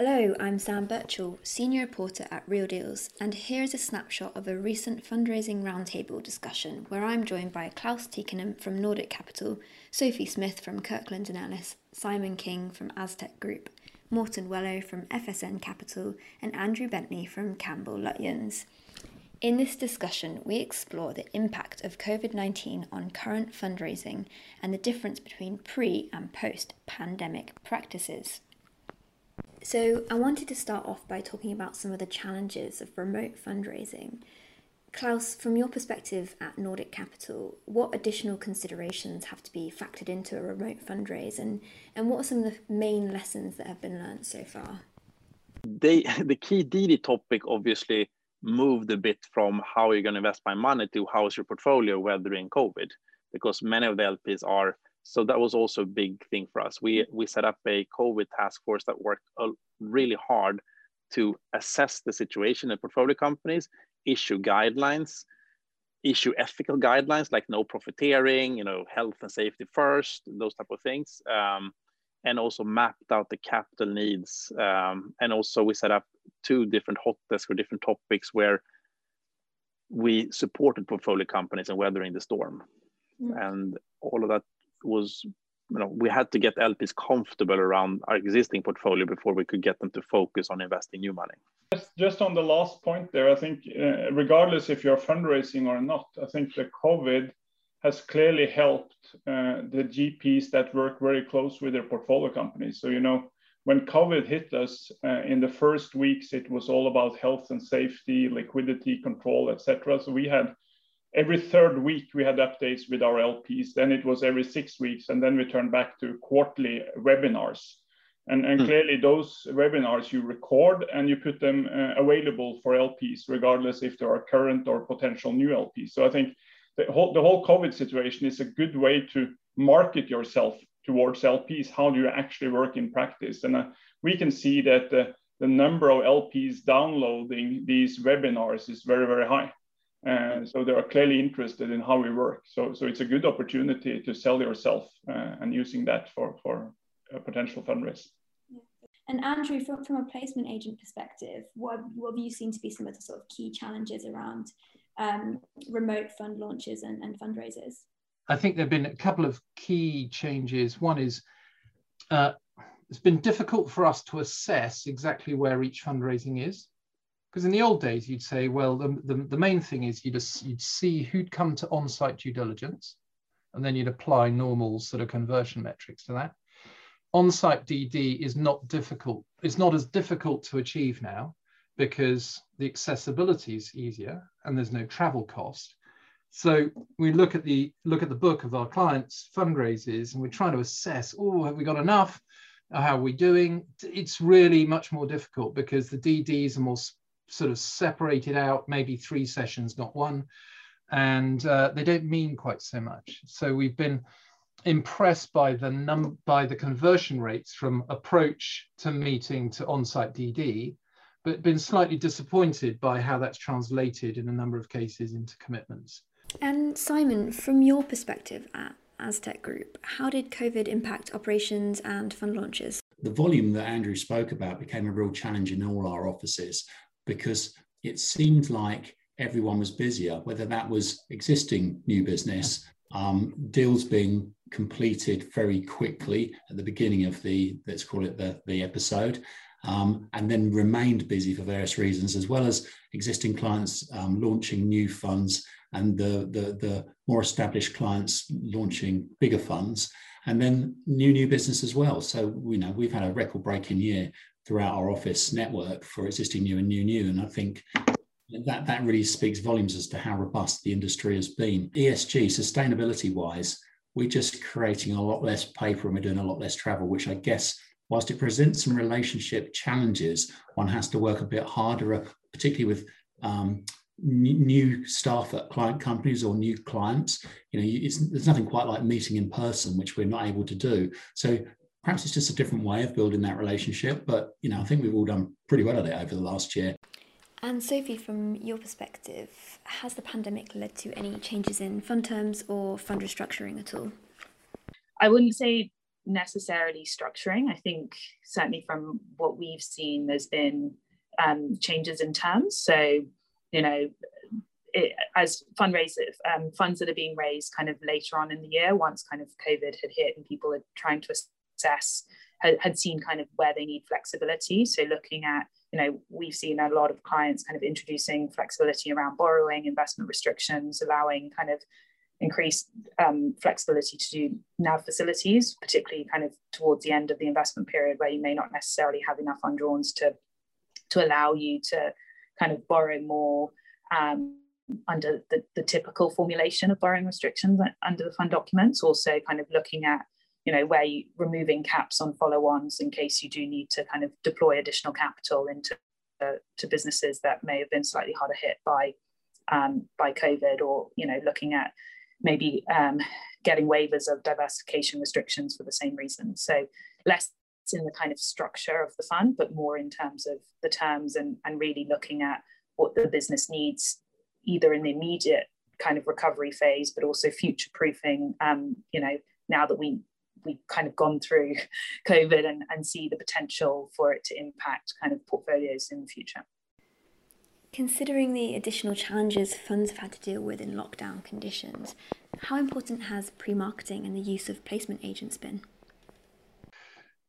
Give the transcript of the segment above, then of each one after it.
Hello, I'm Sam Birchall, Senior Reporter at Real Deals, and here is a snapshot of a recent fundraising roundtable discussion where I'm joined by Klas Tikkanen from Nordic Capital, Sophie Smith from Kirkland & Ellis, Simon King from Aztec Group, Morten Welo from FSN Capital, and Andrew Bentley from Campbell Lutyens. In this discussion, we explore the impact of COVID 19 on current fundraising and the difference between pre and post pandemic practices. So, I wanted to start off by talking about some of the challenges of remote fundraising. Klas, from your perspective at Nordic Capital, what additional considerations have to be factored into a remote fundraise, and, and what are some of the main lessons that have been learned so far? They, the key DD topic obviously moved a bit from how you're going to invest my money to how is your portfolio weathering COVID, because many of the LPs are so that was also a big thing for us. We we set up a COVID task force that worked really hard to assess the situation in portfolio companies, issue guidelines, issue ethical guidelines like no profiteering, you know, health and safety first, those type of things, um, and also mapped out the capital needs. Um, and also we set up two different hot desks for different topics where we supported portfolio companies in weathering the storm. Mm. And all of that was you know we had to get LPs comfortable around our existing portfolio before we could get them to focus on investing new money. Just, on the last point there, I think uh, regardless if you're fundraising or not, I think the COVID has clearly helped uh, the GPs that work very close with their portfolio companies. So you know when COVID hit us uh, in the first weeks, it was all about health and safety, liquidity control, etc. So we had every third week we had updates with our LPs. Then it was every six weeks, and then we turned back to quarterly webinars. And, and mm. clearly, those webinars you record and you put them uh, available for LPs, regardless if they are current or potential new LPs. So I think the whole, the whole COVID situation is a good way to market yourself towards LPs. How do you actually work in practice? And uh, we can see that the, the number of LPs downloading these webinars is very, very high. And so they are clearly interested in how we work. So, so it's a good opportunity to sell yourself uh, and using that for, for a potential fundraise. And Andrew, from, from a placement agent perspective, what, what have you seen to be some of the sort of key challenges around um, remote fund launches and, and fundraisers? I think there have been a couple of key changes. One is uh, it's been difficult for us to assess exactly where each fundraising is because in the old days you'd say well the, the, the main thing is you'd, you'd see who'd come to on-site due diligence and then you'd apply normal sort of conversion metrics to that. On-site dd is not difficult it's not as difficult to achieve now because the accessibility is easier and there's no travel cost. So we look at the look at the book of our clients fundraisers and we're trying to assess oh have we got enough? How are we doing? It's really much more difficult because the dds are more sort of separated out, maybe three sessions, not one. And uh, they don't mean quite so much. So we've been impressed by the num by the conversion rates from approach to meeting to on-site DD, but been slightly disappointed by how that's translated in a number of cases into commitments. And Simon, from your perspective at Aztec Group, how did COVID impact operations and fund launches? The volume that Andrew spoke about became a real challenge in all our offices because it seemed like everyone was busier, whether that was existing new business, um, deals being completed very quickly at the beginning of the, let's call it the, the episode, um, and then remained busy for various reasons, as well as existing clients um, launching new funds and the, the, the more established clients launching bigger funds and then new new business as well. So you know we've had a record breaking year throughout our office network for existing new and new new. And I think that that really speaks volumes as to how robust the industry has been. ESG, sustainability wise, we're just creating a lot less paper and we're doing a lot less travel, which I guess, whilst it presents some relationship challenges, one has to work a bit harder, uh, particularly with um, new staff at client companies or new clients you know there's nothing quite like meeting in person which we're not able to do so perhaps it's just a different way of building that relationship but you know i think we've all done pretty well at it over the last year and sophie from your perspective has the pandemic led to any changes in fund terms or fund restructuring at all i wouldn't say necessarily structuring. I think certainly from what we've seen, there's been um, changes in terms. So, you know, it, as fundraisers, um, funds that are being raised kind of later on in the year, once kind of COVID had hit and people are trying to had, had seen kind of where they need flexibility. So looking at, you know, we've seen a lot of clients kind of introducing flexibility around borrowing, investment restrictions, allowing kind of increased um, flexibility to do NAV facilities, particularly kind of towards the end of the investment period where you may not necessarily have enough undrawns to, to allow you to kind of borrow more um, under the, the typical formulation of borrowing restrictions under the fund documents, also kind of looking at you know where you removing caps on follow-ons in case you do need to kind of deploy additional capital into uh, to businesses that may have been slightly harder hit by um, by COVID, or you know looking at maybe um, getting waivers of diversification restrictions for the same reason. So less in the kind of structure of the fund, but more in terms of the terms and, and really looking at what the business needs either in the immediate kind of recovery phase, but also future proofing. Um, you know, now that we we've kind of gone through COVID and, and see the potential for it to impact kind of portfolios in the future. Considering the additional challenges funds have had to deal with in lockdown conditions, how important has pre marketing and the use of placement agents been?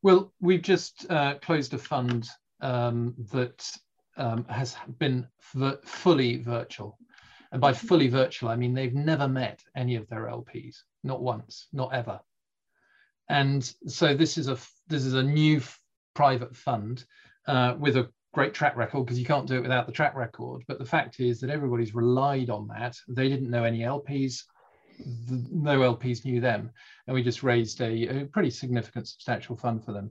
Well, we've just uh, closed a fund um, that um, has been fully virtual. And by fully virtual, I mean they've never met any of their LPs, not once, not ever. And so this is a this is a new private fund uh, with a great track record because you can't do it without the track record. But the fact is that everybody's relied on that. They didn't know any LPs. no LPs knew them, and we just raised a, a pretty significant, substantial fund for them,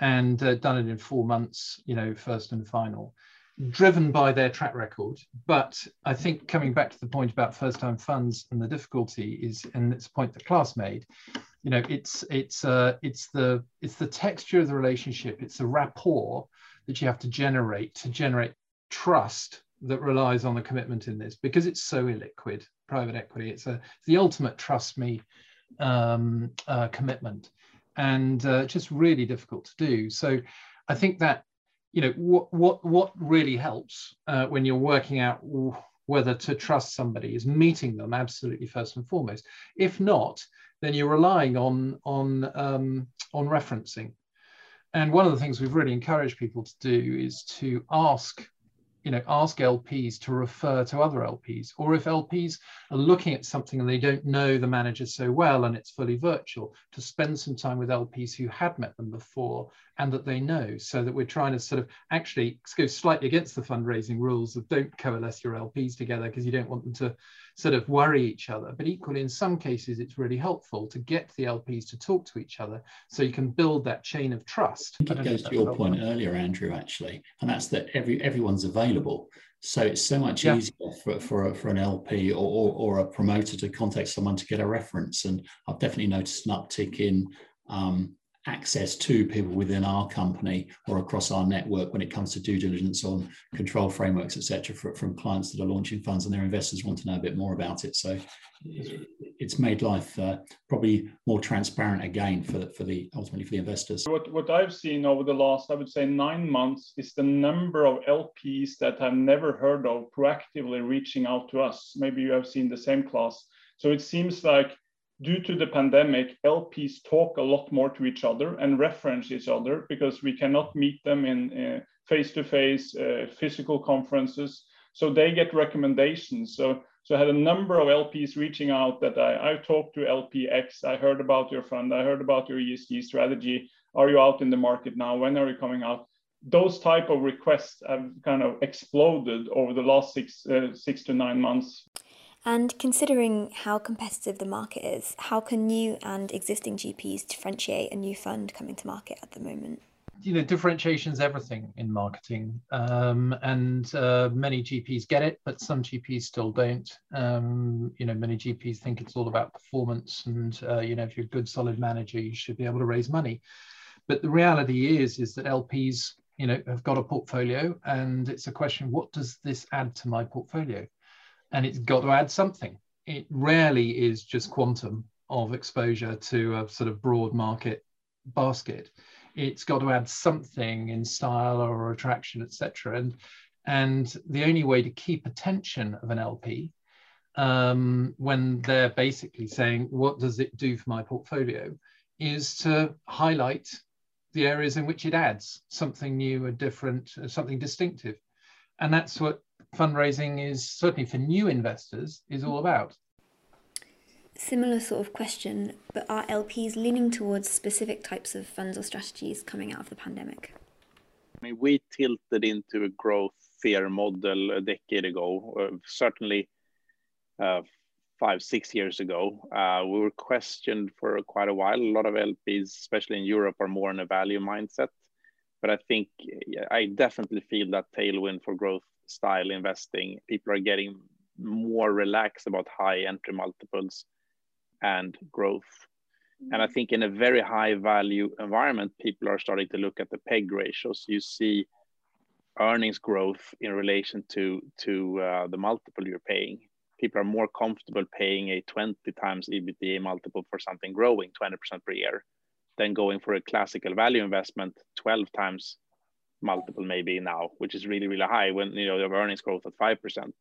and uh, done it in four months. You know, first and final driven by their track record. But I think coming back to the point about first time funds and the difficulty is, and it's a point that Klas made, you know, it's it's uh, it's the it's the texture of the relationship, it's the rapport that you have to generate to generate trust that relies on the commitment in this because it's so illiquid. Private equity, it's a it's the ultimate trust me um, uh, commitment, and uh, just really difficult to do. So I think that you know what what what really helps uh, when you're working out whether to trust somebody is meeting them absolutely first and foremost if not then you're relying on on um, on referencing. And one of the things we've really encouraged people to do is to ask you know, ask LPs to refer to other LPs, or if LPs are looking at something and they don't know the manager so well and it's fully virtual, to spend some time with LPs who had met them before and that they know, so that we're trying to sort of actually go slightly against the fundraising rules of don't coalesce your LPs together because you don't want them to sort of worry each other. But equally, in some cases, it's really helpful to get the LPs to talk to each other so you can build that chain of trust. I think it goes to your point earlier, Andrew, actually, and that's that every everyone's available. So it's so much yeah. easier for, for, for an LP or, or, or, a promoter to contact someone to get a reference. And I've definitely noticed an uptick in um, access to people within our company or across our network when it comes to due diligence on control frameworks, etc., from clients that are launching funds and their investors want to know a bit more about it. So it's made life uh, probably more transparent again for for the ultimately for the investors. What what I've seen over the last, I would say, nine months is the number of LPs that I've never heard of proactively reaching out to us. Maybe you have seen the same Klas. So it seems like due to the pandemic, LPs talk a lot more to each other and reference each other because we cannot meet them in face to face physical conferences. So they get recommendations. So, so I had a number of LPs reaching out that I, I talked to LPX. I heard about your fund. I heard about your ESG strategy. Are you out in the market now? When are you coming out? Those type of requests have kind of exploded over the last six, uh, six to nine months. And considering how competitive the market is, how can new and existing GPs differentiate a new fund coming to market at the moment? You know, differentiation is everything in marketing, um, and uh, many GPs get it, but some GPs still don't. Um, you know, many GPs think it's all about performance, and uh, you know, if you're a good, solid manager, you should be able to raise money. But the reality is, is that LPs, you know, have got a portfolio, and it's a question: what does this add to my portfolio? And it's got to add something. It rarely is just quantum of exposure to a sort of broad market basket. It's got to add something in style or attraction, etc. And and the only way to keep attention of an LP um, when they're basically saying, what does it do for my portfolio, is to highlight the areas in which it adds something new and different, something distinctive. And that's what fundraising is, certainly for new investors, is all about. Similar sort of question, but are LPs leaning towards specific types of funds or strategies coming out of the pandemic? I mean, we tilted into a growth fear model a decade ago, uh, certainly uh, five, six years ago. Uh, we were questioned for quite a while. A lot of LPs, especially in Europe, are more in a value mindset. But I think I definitely feel that tailwind for growth style investing. People are getting more relaxed about high entry multiples and growth. And I mm. think in a very high value environment, people are starting to look at the PEG ratios. You see earnings growth in relation to to uh, the multiple you're paying people are more comfortable paying a 20 times EBITDA multiple for something growing 20% per year than going for a classical value investment 12 times multiple maybe now, which is really, really high when you know you have earnings growth at 5%.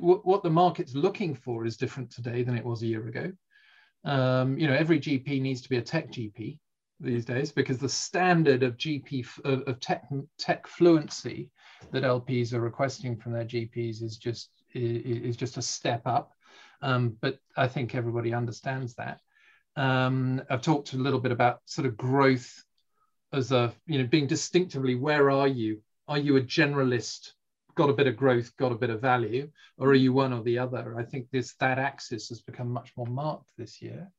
What the market's looking for is different today than it was a year ago. Um, you know, every GP needs to be a tech GP these days because the standard of GP of, of tech, tech fluency that LPs are requesting from their GPs is just is just a step up. Um, but I think everybody understands that. Um, I've talked a little bit about sort of growth as a, you know, being distinctively, where are you? Are you a generalist, got a bit of growth, got a bit of value, or are you one or the other? I think this that axis has become much more marked this year.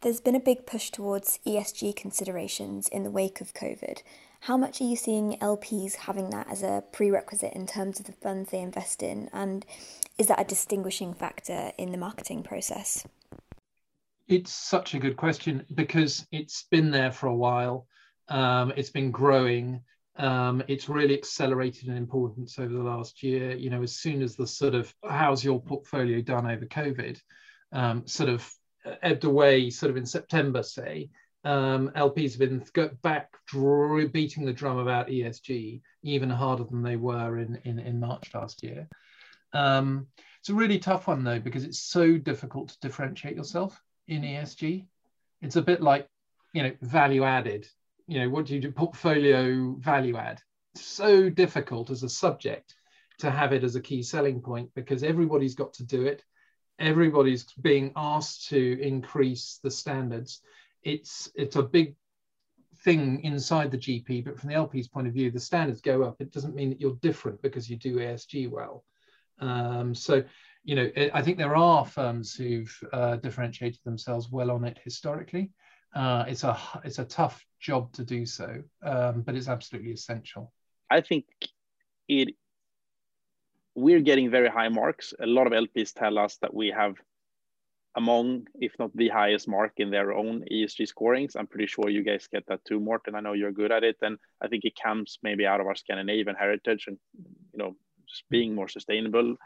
There's been a big push towards ESG considerations in the wake of COVID. How much are you seeing LPs having that as a prerequisite in terms of the funds they invest in? And is that a distinguishing factor in the marketing process? It's such a good question because it's been there for a while. Um, it's been growing. Um, it's really accelerated in importance over the last year. You know, as soon as the sort of how's your portfolio done over COVID um, sort of ebbed away sort of in September, say, um, LPs have been back beating the drum about ESG even harder than they were in, in, in March last year. Um, it's a really tough one though, because it's so difficult to differentiate yourself in ESG. It's a bit like, you know, value added. You know, what do you do? Portfolio value add. So difficult as a subject to have it as a key selling point because everybody's got to do it everybody's being asked to increase the standards. It's it's a big thing inside the GP, but from the LP's point of view, the standards go up. It doesn't mean that you're different because you do ESG well. Um, so, you know, I think there are firms who've uh, differentiated themselves well on it historically. Uh, it's a it's a tough job to do so, um, but it's absolutely essential. I think it we're getting very high marks. A lot of LPs tell us that we have among, if not the highest mark in their own ESG scorings. I'm pretty sure you guys get that too, Morten. I know you're good at it. And I think it comes maybe out of our Scandinavian heritage and, you know, just being more sustainable.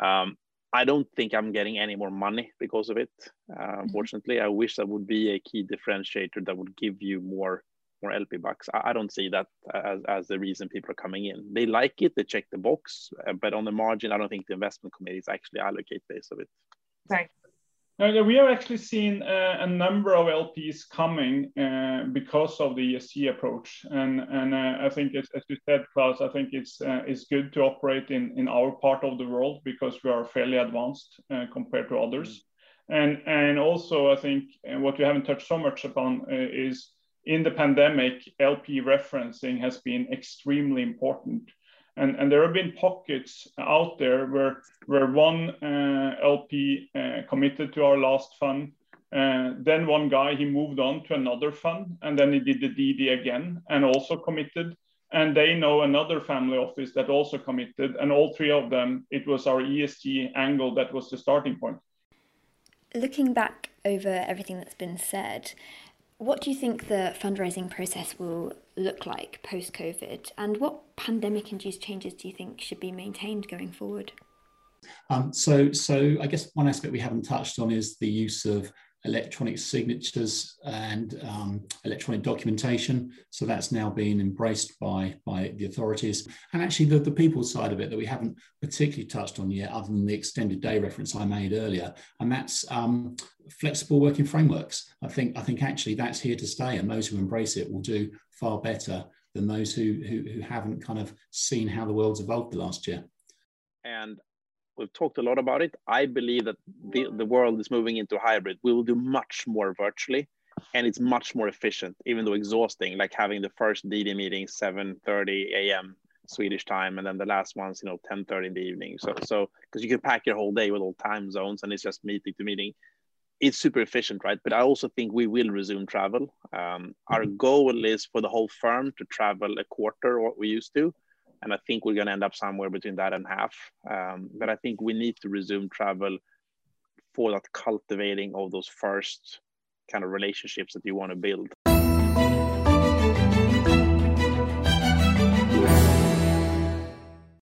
Um, I don't think I'm getting any more money because of it. Uh, unfortunately, I wish that would be a key differentiator that would give you more more LP bucks. I, I, don't see that as, as the reason people are coming in. They like it, they check the box, uh, but on the margin, I don't think the investment committees actually allocate base of it. Right. Uh, we have actually seen uh, a number of LPs coming uh, because of the ESG approach, and and uh, I think as, as you said, Klas, I think it's uh, it's good to operate in in our part of the world because we are fairly advanced uh, compared to others, mm. and and also I think what we haven't touched so much upon is in the pandemic, LP referencing has been extremely important. And, and there have been pockets out there where, where one uh, LP uh, committed to our last fund. Uh, then one guy, he moved on to another fund and then he did the DD again and also committed. And they know another family office that also committed. And all three of them, it was our ESG angle that was the starting point. Looking back over everything that's been said, what do you think the fundraising process will look like post COVID? And what pandemic induced changes do you think should be maintained going forward? Um, so, so I guess one aspect we haven't touched on is the use of electronic signatures and um, electronic documentation. So that's now being embraced by, by the authorities. And actually, the, the people side of it that we haven't particularly touched on yet, other than the extended day reference I made earlier, and that's um, flexible working frameworks. I think, I think actually that's here to stay, and those who embrace it will do far better than those who, who, who haven't kind of seen how the world's evolved the last year. And we've talked a lot about it. I believe that the, the world is moving into hybrid. We will do much more virtually and it's much more efficient, even though exhausting, like having the first DD meeting 7.30 a.m. Swedish time, and then the last one's, you know, 10.30 in the evening. So, so because you can pack your whole day with all time zones and it's just meeting to meeting. It's super efficient, right? But I also think we will resume travel. Um, our mm-hmm. goal is for the whole firm to travel a quarter what we used to and I think we're going to end up somewhere between that and half. Um, but I think we need to resume travel for that cultivating of those first kind of relationships that you want to build.